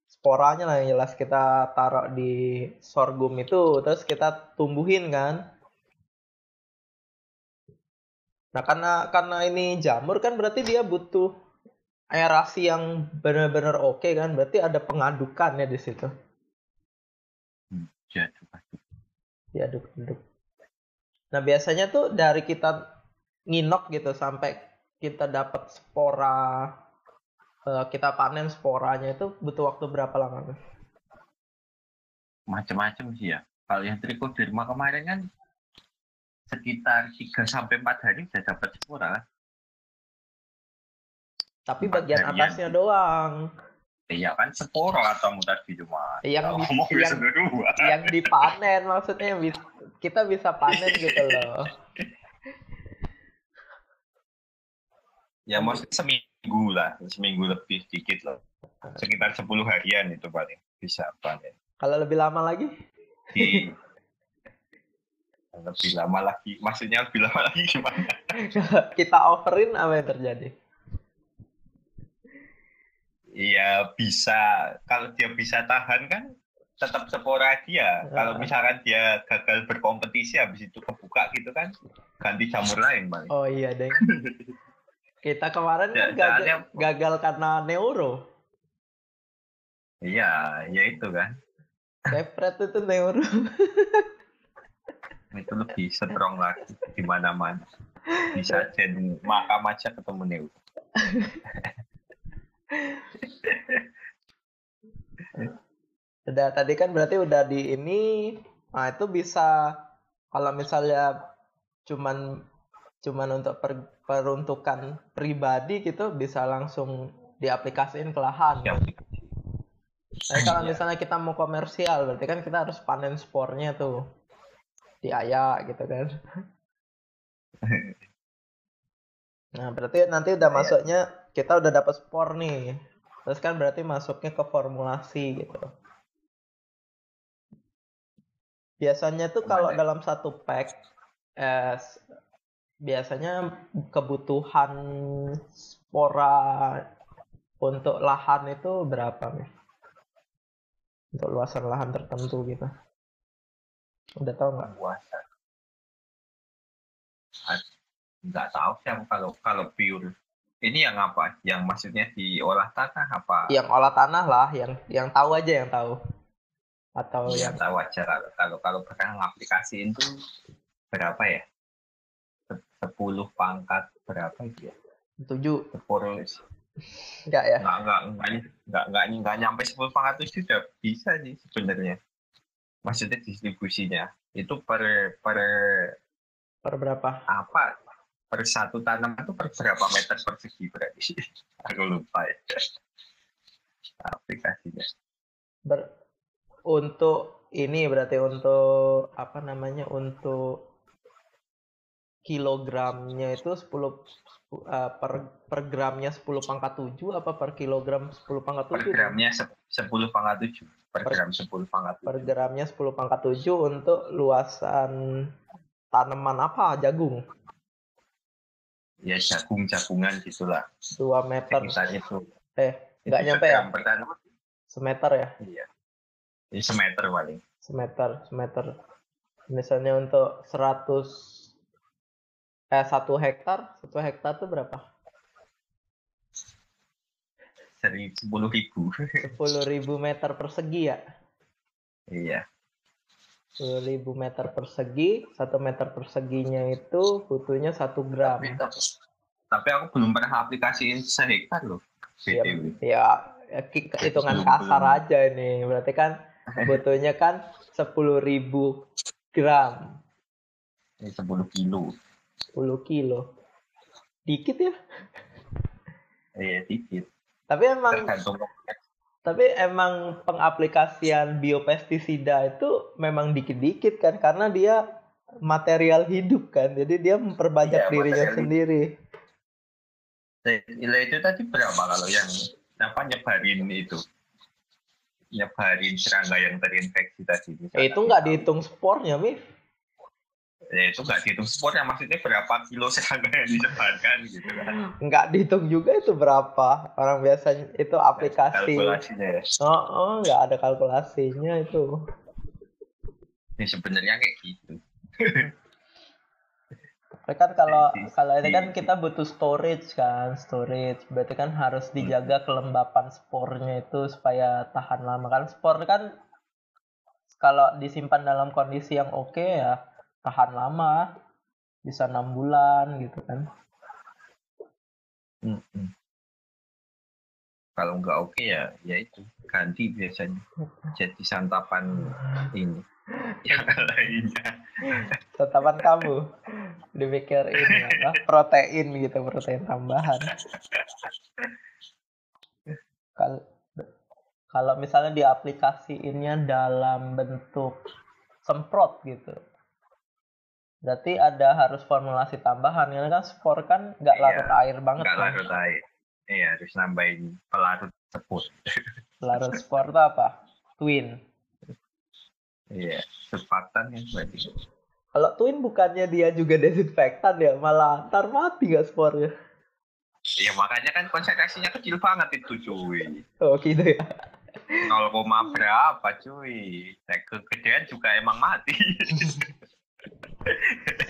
Sporanya lah yang jelas kita taruh di sorghum itu, terus kita tumbuhin kan. Nah karena karena ini jamur kan berarti dia butuh aerasi yang benar-benar oke okay, kan, berarti ada pengadukan ya di situ. Ya, diaduk-aduk. Nah biasanya tuh dari kita nginok gitu sampai kita dapat spora uh, kita panen sporanya itu butuh waktu berapa lama macam-macam sih ya. Kalau yang trichoderma kemarin kan sekitar 3 sampai empat hari sudah dapat spora tapi bagian atasnya doang Iya kan sporo atau mutasi cuma. Yang yang, yang dipanen maksudnya kita bisa panen gitu loh. Ya maksudnya seminggu lah, seminggu lebih sedikit loh. Sekitar 10 harian itu paling bisa panen. Kalau lebih lama lagi? Di, lebih lama lagi, maksudnya lebih lama lagi gimana? kita overin apa yang terjadi? Iya bisa kalau dia bisa tahan kan tetap spora dia. Ya. Kalau misalkan dia gagal berkompetisi habis itu kebuka gitu kan ganti jamur lain bang. Oh iya deh. Kita kemarin kan gagal, gagal karena neuro. Iya, ya itu kan. Depret itu neuro. itu lebih strong lagi di mana-mana. Bisa jadi makam aja ketemu neuro. udah tadi kan berarti udah di ini nah itu bisa kalau misalnya cuman cuman untuk per, peruntukan pribadi gitu bisa langsung diaplikasiin ke lahan. Ya. Tapi kalau misalnya kita mau komersial berarti kan kita harus panen spornya tuh di ayak gitu kan. Nah berarti nanti udah iya. masuknya kita udah dapat spor nih. Terus kan berarti masuknya ke formulasi gitu. Biasanya tuh kalau dalam satu pack eh, biasanya kebutuhan spora untuk lahan itu berapa nih? Untuk luasan lahan tertentu gitu. Udah tahu nggak? Luasan. Nggak tahu sih kalau kalau pure ini yang apa? Yang maksudnya diolah tanah apa? Yang olah tanah lah, yang yang tahu aja yang tahu. Atau yang, yang tahu aja kalau kalau kalau sekarang aplikasi itu berapa ya? Sepuluh pangkat berapa itu ya? Tujuh. Sepuluh. Enggak ya? Enggak, enggak, enggak, enggak, enggak, enggak nyampe sepuluh pangkat itu sudah bisa sih sebenarnya. Maksudnya distribusinya itu per per per berapa? Apa? Per satu tanaman itu per berapa meter persegi berarti aku lupa ya aplikasinya Ber, untuk ini berarti untuk apa namanya untuk kilogramnya itu 10 uh, eh, per per gramnya 10 pangkat 7 apa per kilogram 10 pangkat 7? Per gramnya 10 pangkat 7. Per, per gram 10 pangkat 7. Per gramnya 10 pangkat 7 untuk luasan tanaman apa? Jagung ya jagung-jagungan gitulah. Dua meter. Sekitarnya tuh. Eh, nggak nyampe ya? Pertama. Semeter ya? Iya. Ini semeter paling. Semeter, semeter. Misalnya untuk 100 eh satu hektar, satu hektar tuh berapa? Sepuluh ribu. Sepuluh ribu meter persegi ya? Iya. 10.000 meter persegi, satu meter perseginya itu butuhnya satu gram. Tapi, tapi aku belum pernah aplikasiin sehektar loh. Ya, ya, ya hitungan kasar belum. aja nih. Berarti kan butuhnya kan 10.000 gram. Ini 10 kilo. 10 kilo. Dikit ya? Iya, dikit. Tapi emang Tergantung tapi emang pengaplikasian biopestisida itu memang dikit-dikit kan karena dia material hidup kan. Jadi dia memperbanyak iya, dirinya sendiri. Nilai itu tadi berapa kalau yang apa nyebarin itu? Nyebarin serangga yang terinfeksi tadi. Eh, itu nggak dihitung spornya, Mif. Ya itu nggak dihitung sport ya maksudnya berapa kilo serangga yang disebarkan gitu kan? Nggak dihitung juga itu berapa. Orang biasanya itu aplikasi. kalkulasinya ya. Oh oh nggak ada kalkulasinya itu. Ya sebenarnya kayak gitu. Tapi kan kalau kalau ini kan kita butuh storage kan, storage. Berarti kan harus dijaga kelembapan spornya itu supaya tahan lama. Kan. Spor kan kalau disimpan dalam kondisi yang oke okay, ya tahan lama, bisa enam bulan gitu kan. Hmm, hmm. Kalau nggak oke okay ya, ya itu ganti biasanya. Jadi santapan ini. Yang lainnya. Tetapan kamu. Dipikir ini apa? Protein gitu protein tambahan. Kalau kalau misalnya diaplikasiinnya dalam bentuk semprot gitu berarti ada harus formulasi tambahan karena kan spor kan nggak iya, larut air banget nggak kan? larut air iya harus nambahin pelarut spor pelarut spor itu apa twin Iya, surfaktan ya berarti. Kalau Twin bukannya dia juga desinfektan ya, malah ntar mati gak spornya. Iya makanya kan konsentrasinya kecil banget itu cuy. Oh gitu ya. Kalau koma berapa cuy? Nah, kegedean juga emang mati.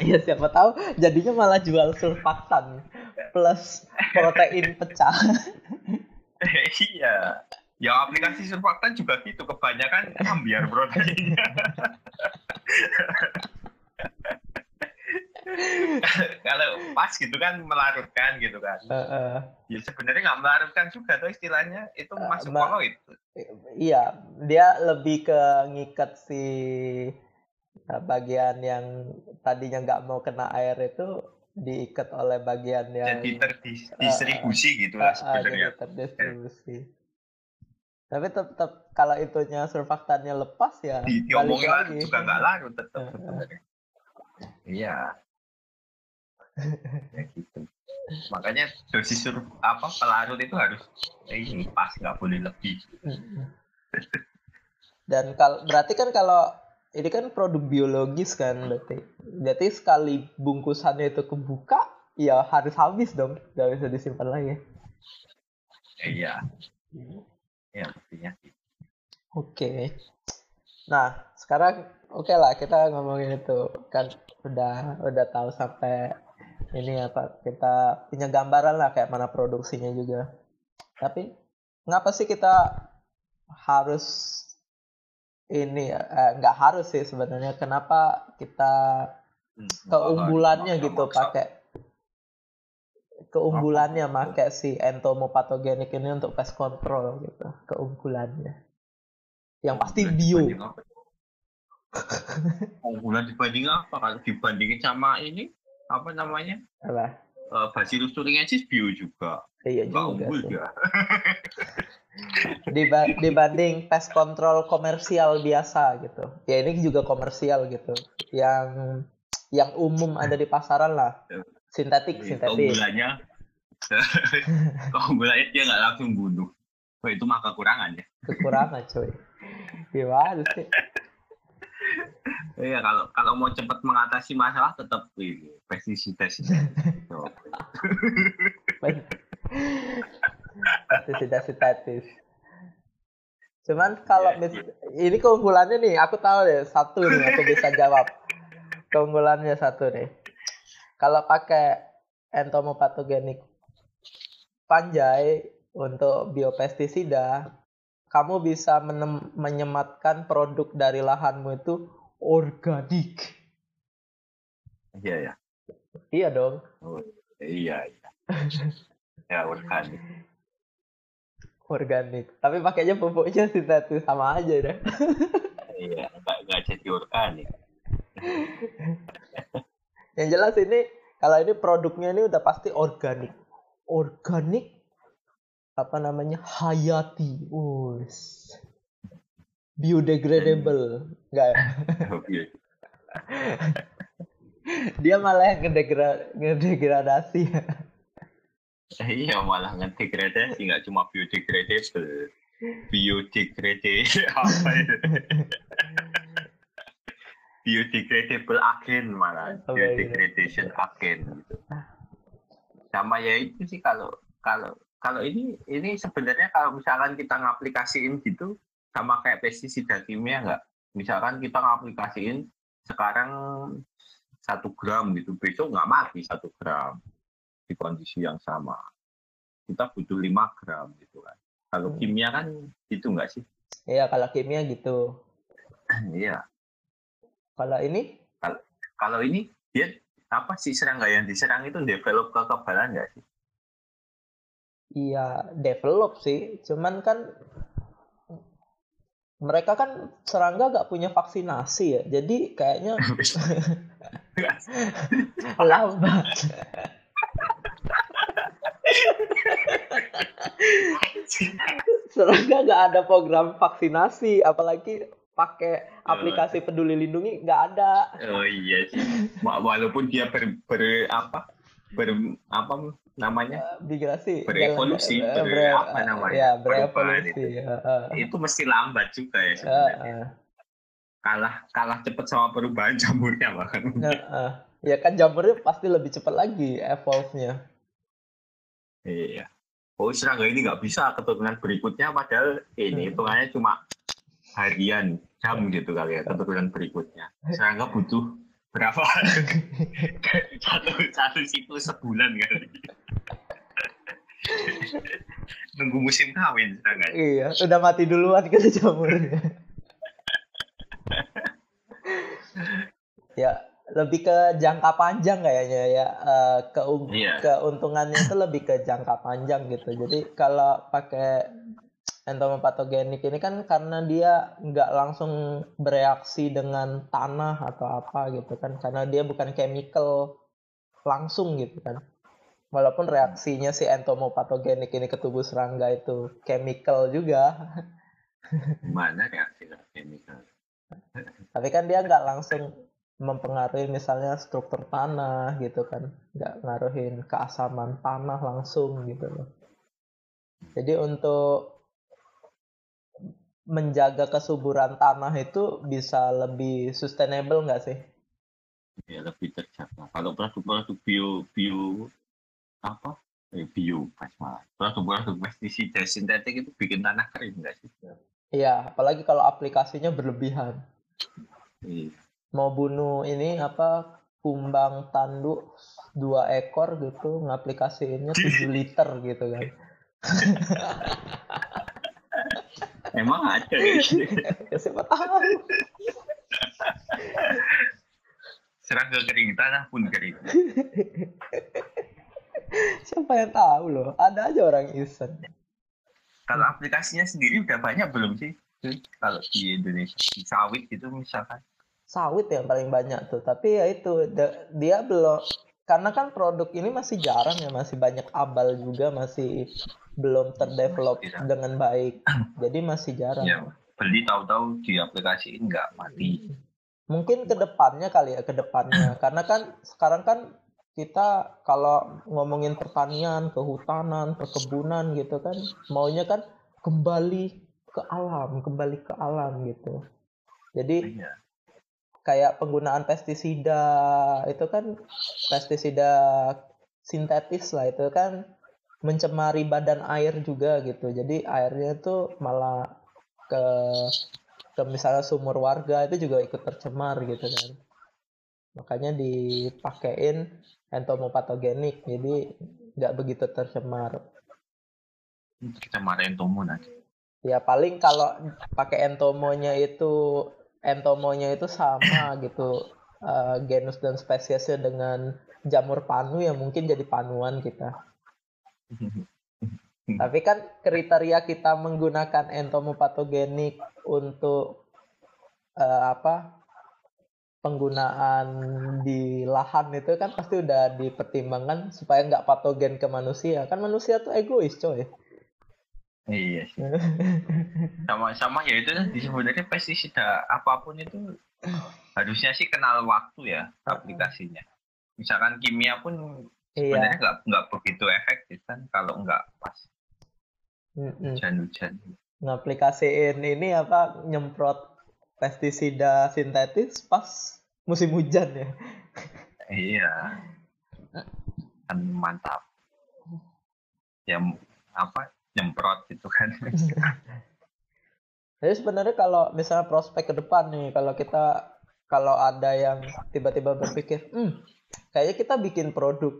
Iya siapa tahu jadinya malah jual surfaktan plus protein pecah. iya. Ya aplikasi surfaktan juga gitu, kebanyakan ambiar proteinnya. Kalau pas gitu kan melarutkan gitu kan. Uh, uh. Ya sebenarnya nggak melarutkan juga tuh istilahnya itu uh, masuk koloid. Iya, dia lebih ke ngikat si bagian yang tadinya nggak mau kena air itu diikat oleh bagian yang jadi terdistribusi uh, gitu lah sebenarnya. Uh, terdistribusi. Tapi tetap kalau itunya surfaktannya lepas ya. Di, diomongin lagi juga nggak larut tetap Iya. ya gitu. Makanya dosis surf apa pelarut itu harus eh, ini pas nggak boleh lebih. Dan kalau berarti kan kalau ini kan produk biologis kan berarti. Berarti sekali bungkusannya itu kebuka ya harus habis dong, nggak bisa disimpan lagi. Iya. Hmm ya pastinya oke okay. nah sekarang oke okay lah kita ngomongin itu kan udah udah tahu sampai ini apa kita punya gambaran lah kayak mana produksinya juga tapi ngapa sih kita harus ini eh, nggak harus sih sebenarnya. Kenapa kita hmm, keunggulannya gitu pakai keunggulannya make si entomopatogenik ini untuk pest control gitu keunggulannya. Yang pasti bio. keunggulan dibanding apa? Kalau dibandingin sama ini apa namanya? Apa uh, Bacillus thuringiensis bio juga. Iya juga unggul ya. Diba dibanding pest control komersial biasa gitu. Ya ini juga komersial gitu. Yang yang umum ada di pasaran lah. Ya. Sintetik sintetik. keunggulannya keunggulannya dia nggak langsung bunuh. Oh, itu mah kekurangan ya. Kekurangan coy gimana sih Iya kalau kalau mau cepat mengatasi masalah tetap ini pestisida sih. pestisida sintetis. Cuman kalau ya, mis- ini keunggulannya nih, aku tahu deh satu nih aku bisa jawab. Keunggulannya satu nih. Kalau pakai entomopatogenik panjai untuk biopestisida, kamu bisa menyematkan produk dari lahanmu itu organik. Iya ya. Iya dong. Oh, iya iya. ya organik. Organik. Tapi pakainya pupuknya sintetis sama aja deh. iya, nggak nggak jadi organik. Yang jelas ini kalau ini produknya ini udah pasti organik. Organik apa namanya? Hayati. Us. Biodegradable. Enggak ya? Dia malah yang ngedegra ngedegradasi. iya malah ngedegradasi nggak cuma biodegradable biodegradable apa itu biodegradable agen malah oh, biodegradation agen gitu sama ya itu sih kalau kalau kalau ini ini sebenarnya kalau misalkan kita ngaplikasiin gitu sama kayak pestisida kimia nggak? Misalkan kita ngaplikasiin sekarang satu gram gitu besok nggak mati satu gram di kondisi yang sama. Kita butuh lima gram gitu kan. Kalau hmm. kimia kan itu nggak sih? Iya kalau kimia gitu. Iya. Kalau ini? Kalau, kalau ini dia apa sih serangga yang diserang itu develop kekebalan nggak sih? Iya, develop sih. Cuman kan mereka kan serangga nggak punya vaksinasi ya. Jadi kayaknya lambat. serangga nggak ada program vaksinasi, apalagi pakai aplikasi peduli lindungi nggak ada. Oh iya sih. Walaupun dia ber, ber apa ber apa namanya migrasi berevolusi ber, ber, apa namanya ya berevolusi itu. Ya, uh. itu mesti lambat juga ya sebenarnya uh, uh. kalah kalah cepat sama perubahan jamurnya bahkan uh, uh. ya kan jamurnya pasti lebih cepat lagi evolve-nya iya oh serangga ini nggak bisa keturunan berikutnya padahal ini hmm. hitungannya cuma harian jam gitu kali ya keturunan berikutnya. Serangga butuh berapa satu satu siklus sebulan kali. Nunggu musim kawin serangga. Iya, udah mati duluan kan jamurnya. ya lebih ke jangka panjang kayaknya ya uh, keung yeah. keuntungannya itu lebih ke jangka panjang gitu jadi kalau pakai entomopatogenik ini kan karena dia nggak langsung bereaksi dengan tanah atau apa gitu kan. Karena dia bukan chemical langsung gitu kan. Walaupun reaksinya si entomopatogenik ini ke tubuh serangga itu chemical juga. Mana reaksi chemical? Tapi kan dia nggak langsung mempengaruhi misalnya struktur tanah gitu kan. Nggak ngaruhin keasaman tanah langsung gitu loh. Jadi untuk menjaga kesuburan tanah itu bisa lebih sustainable nggak sih? Ya lebih terjaga. Kalau produk-produk bio bio apa? Eh, bio pas malah. Produk-produk pestisida sintetik itu bikin tanah kering nggak sih? Iya, apalagi kalau aplikasinya berlebihan. Iya. Mau bunuh ini apa kumbang tanduk dua ekor gitu ngaplikasiinnya 7 liter gitu kan. Emang ada ya siapa tahu. Serangga kering tanah pun kering. siapa yang tahu loh? Ada aja orang iseng. Kalau aplikasinya sendiri udah banyak belum sih? Kalau di Indonesia di sawit itu misalkan. Sawit yang paling banyak tuh, tapi ya itu dia belum karena kan produk ini masih jarang ya, masih banyak abal juga, masih belum terdevelop ya. dengan baik. Jadi masih jarang. Ya, beli tahu-tahu di aplikasi ini nggak mati. Mungkin ke depannya kali ya ke depannya karena kan sekarang kan kita kalau ngomongin pertanian kehutanan perkebunan gitu kan maunya kan kembali ke alam kembali ke alam gitu. Jadi iya. Kayak penggunaan pestisida itu kan pestisida sintetis lah itu kan mencemari badan air juga gitu. Jadi airnya tuh malah ke ke misalnya sumur warga itu juga ikut tercemar gitu kan. Makanya dipakein entomopatogenik jadi nggak begitu tercemar. Tercemar entomo nanti. Ya paling kalau pakai entomonya itu entomonya itu sama gitu. Uh, genus dan spesiesnya dengan jamur panu yang mungkin jadi panuan kita. Tapi kan kriteria kita menggunakan entomopatogenik untuk uh, apa penggunaan di lahan itu kan pasti udah dipertimbangkan supaya nggak patogen ke manusia. Kan manusia tuh egois coy iya sih sama sama ya itu sebenarnya pestisida apa pun itu harusnya sih kenal waktu ya aplikasinya misalkan kimia pun Iya. sebenarnya nggak nggak begitu efektif kan kalau nggak pas hujan-hujan ngaplikasiin ini apa nyemprot pestisida sintetis pas musim hujan ya. Iya. Kan mantap. Ya apa nyemprot gitu kan. Jadi sebenarnya kalau misalnya prospek ke depan nih, kalau kita kalau ada yang tiba-tiba berpikir, hmm, kayaknya kita bikin produk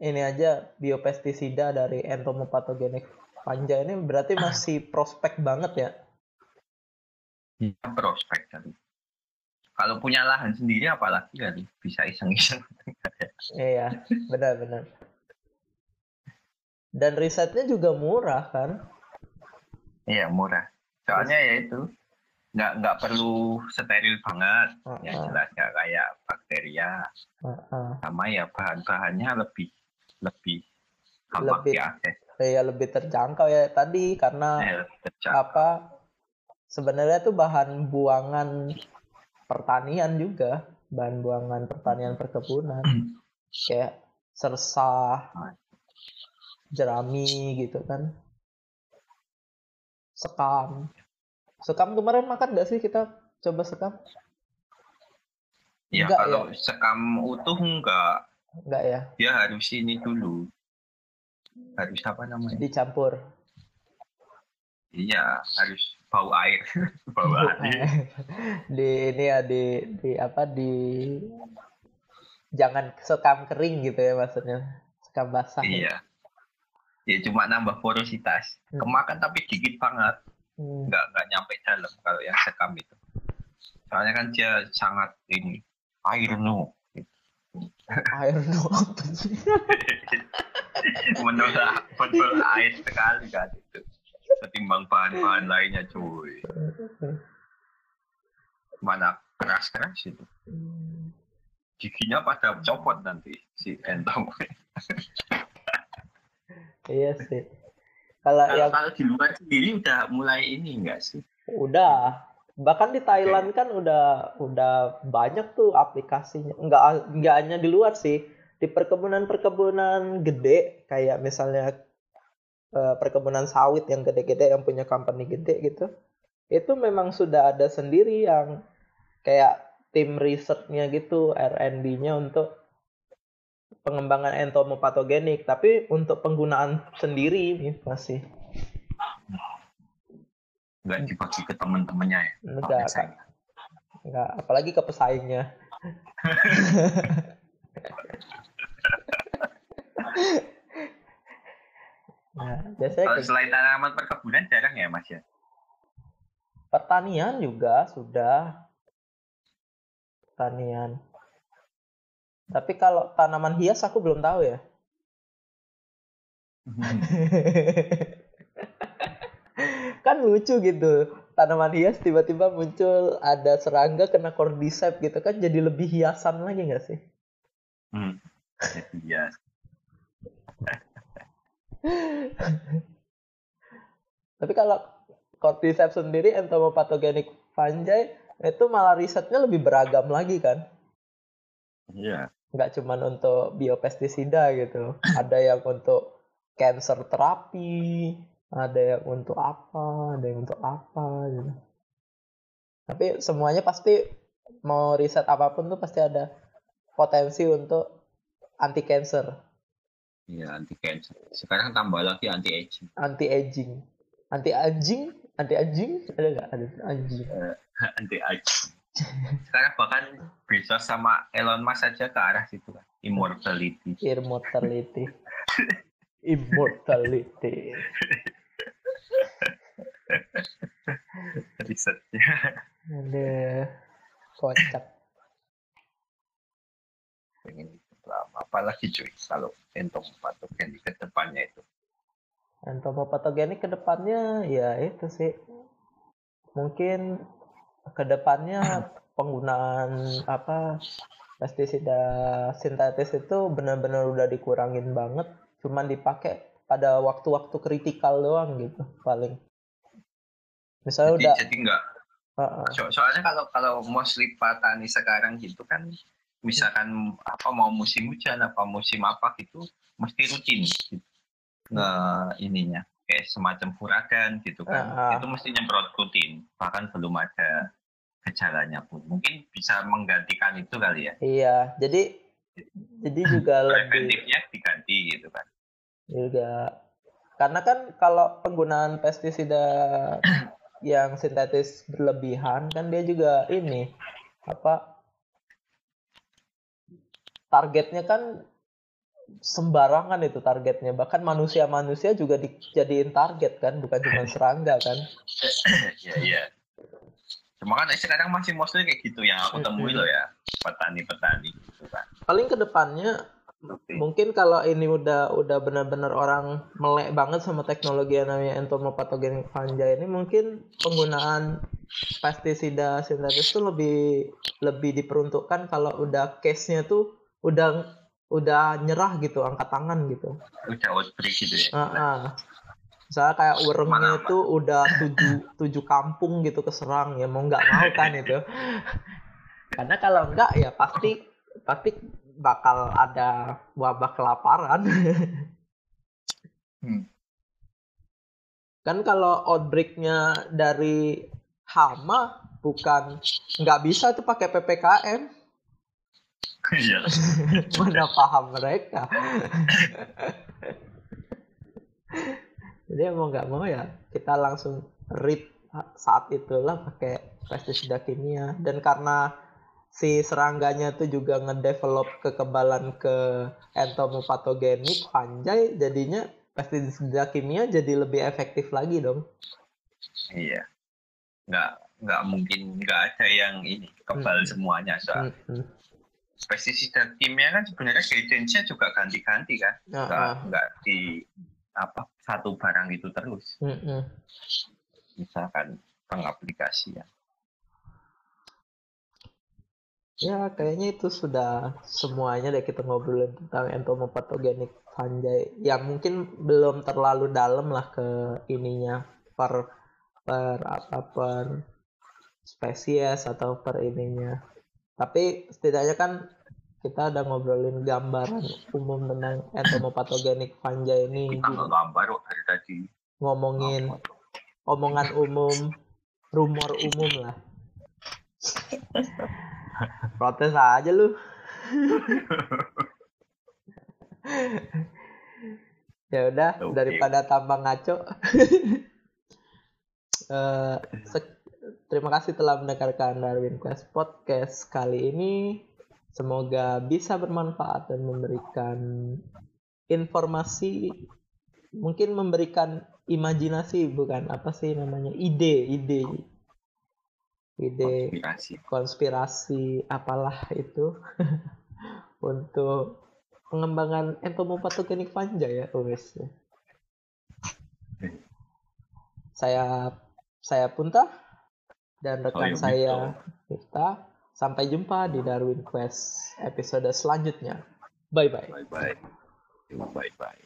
ini aja biopestisida dari entomopatogenik panja ini berarti masih prospek banget ya? Iya, prospek kan. Kalau punya lahan sendiri apalagi kan bisa iseng-iseng. iya, benar-benar. Dan risetnya juga murah kan? Iya, murah. Soalnya ya itu nggak nggak perlu steril banget, uh -uh. ya jelas nggak kayak bakteria. Uh -uh. Sama ya bahan-bahannya lebih lebih lebih diakses. Ya lebih terjangkau ya tadi karena ya, apa sebenarnya tuh bahan buangan pertanian juga bahan buangan pertanian perkebunan kayak sersa jerami gitu kan. Sekam. Sekam kemarin makan gak sih kita? Coba sekam. Ya enggak, kalau ya? sekam utuh enggak enggak ya? Dia harus ini dulu. Harus apa namanya? Dicampur. Iya harus bau air. Bau air. Di ini ya di di apa di jangan sekam kering gitu ya maksudnya. Sekam basah ya. iya ya, cuma nambah porositas. Hmm. kemakan tapi dikit banget. Hmm. nggak nggak nyampe dalam kalau yang sekam itu. Soalnya kan dia sangat ini air no air no menolak betul air sekali kan itu. Ketimbang bahan-bahan lainnya cuy. Mana keras-keras itu. Giginya pada copot nanti si entong iya sih. Kalau yang kalau di luar sendiri udah mulai ini enggak sih? Udah. Bahkan di Thailand okay. kan udah udah banyak tuh aplikasinya. Enggak enggak hanya di luar sih. Di perkebunan-perkebunan gede kayak misalnya uh, perkebunan sawit yang gede-gede yang punya company gede gitu itu memang sudah ada sendiri yang kayak tim risetnya gitu R&D-nya untuk pengembangan entomopatogenik tapi untuk penggunaan sendiri masih nggak dibagi ke teman-temannya ya enggak enggak apalagi ke pesaingnya Nah, biasanya Kalau selain tanaman perkebunan jarang ya Mas ya? Pertanian juga sudah. Pertanian. Tapi kalau tanaman hias aku belum tahu ya. kan lucu gitu. Tanaman hias tiba-tiba muncul ada serangga kena cordyceps gitu kan jadi lebih hiasan lagi nggak sih? Hmm. Hias. Tapi kalau cordyceps sendiri entomopatogenik fungi itu malah risetnya lebih beragam lagi kan? Iya. Nggak cuma untuk biopestisida gitu. ada yang untuk cancer terapi, ada yang untuk apa, ada yang untuk apa gitu. Tapi semuanya pasti mau riset apa pun tuh pasti ada potensi untuk anti cancer Iya anti cancer. Sekarang tambah lagi anti aging. Anti aging. Anti anjing? Anti anjing? Ada nggak? Ada anjing. Uh, anti aging. Sekarang bahkan bisa sama Elon Musk saja ke arah situ kan. Immortality. Immortality. Immortality. Risetnya. Ada kocak. Pengen apalagi cuy kalau entomopatogenik ke depannya itu entomopatogenik ke depannya ya itu sih mungkin ke depannya penggunaan apa pestisida sintetis itu benar-benar udah dikurangin banget cuman dipakai pada waktu-waktu kritikal doang gitu paling misalnya jadi, udah jadi enggak uh -uh. So, soalnya kalau kalau mostly petani sekarang gitu kan misalkan apa mau musim hujan apa musim apa gitu mesti rutin gitu. nge ininya kayak semacam huragan gitu kan. Uh, uh. itu mesti nyemprot rutin bahkan belum ada gejalanya pun. Mungkin bisa menggantikan itu kali ya. Iya jadi jadi juga preventifnya lebih, diganti gitu kan. Juga. Karena kan kalau penggunaan pestisida yang sintetis berlebihan kan dia juga ini apa targetnya kan sembarangan itu targetnya. Bahkan manusia-manusia juga dijadiin target kan bukan cuma serangga kan. Iya iya. Cuma kan sekarang masih mostly kayak gitu yang aku temui loh ya petani-petani gitu kan. Paling ke depannya okay. mungkin kalau ini udah udah benar-benar orang melek banget sama teknologi yang namanya entomopatogenik fungi ini mungkin penggunaan pestisida sintetis itu lebih lebih diperuntukkan kalau udah case-nya tuh udah udah nyerah gitu angkat tangan gitu. Udah outbreak gitu ya? Uh -uh. misalnya kayak urengnya itu udah tujuh tujuh kampung gitu keserang ya mau nggak mau kan itu. Karena kalau enggak ya pasti pasti bakal ada wabah kelaparan. Hmm. kan kalau outbreaknya dari hama bukan nggak bisa tuh pakai ppkm Iya. Mana paham mereka. Jadi mau nggak mau ya kita langsung read saat itulah pakai pestisida kimia dan karena si serangganya itu juga ngedevelop kekebalan ke entomopatogenik panjai jadinya pestisida kimia jadi lebih efektif lagi dong. Iya. Nggak nggak mungkin nggak ada yang ini kebal hmm. semuanya soal. Hmm pestisida kimia kan sebenarnya guidance-nya juga ganti-ganti kan. Uh, nggak uh. nggak di apa satu barang itu terus. Uh, uh. misalkan pengaplikasian ya. Kayaknya itu sudah semuanya deh kita ngobrolin tentang entomopatogenik fungi yang mungkin belum terlalu dalam lah ke ininya per per apa per spesies atau per ininya tapi setidaknya kan kita udah ngobrolin gambaran umum tentang entomopatogenik fungi ini. Kita gambar dari tadi. Ngomongin omongan umum, rumor umum lah. Protes aja lu. ya udah okay. daripada tambah ngaco. uh, Terima kasih telah mendengarkan Darwin Quest Podcast kali ini. Semoga bisa bermanfaat dan memberikan informasi, mungkin memberikan imajinasi bukan apa sih namanya ide, ide, ide konspirasi, konspirasi apalah itu. Untuk pengembangan entomopatogenik panja ya, wes. Saya saya Punta dan oh, rekan oh, saya Miftah. Gitu. Sampai jumpa di Darwin Quest episode selanjutnya. Bye bye. Bye bye. Bye bye.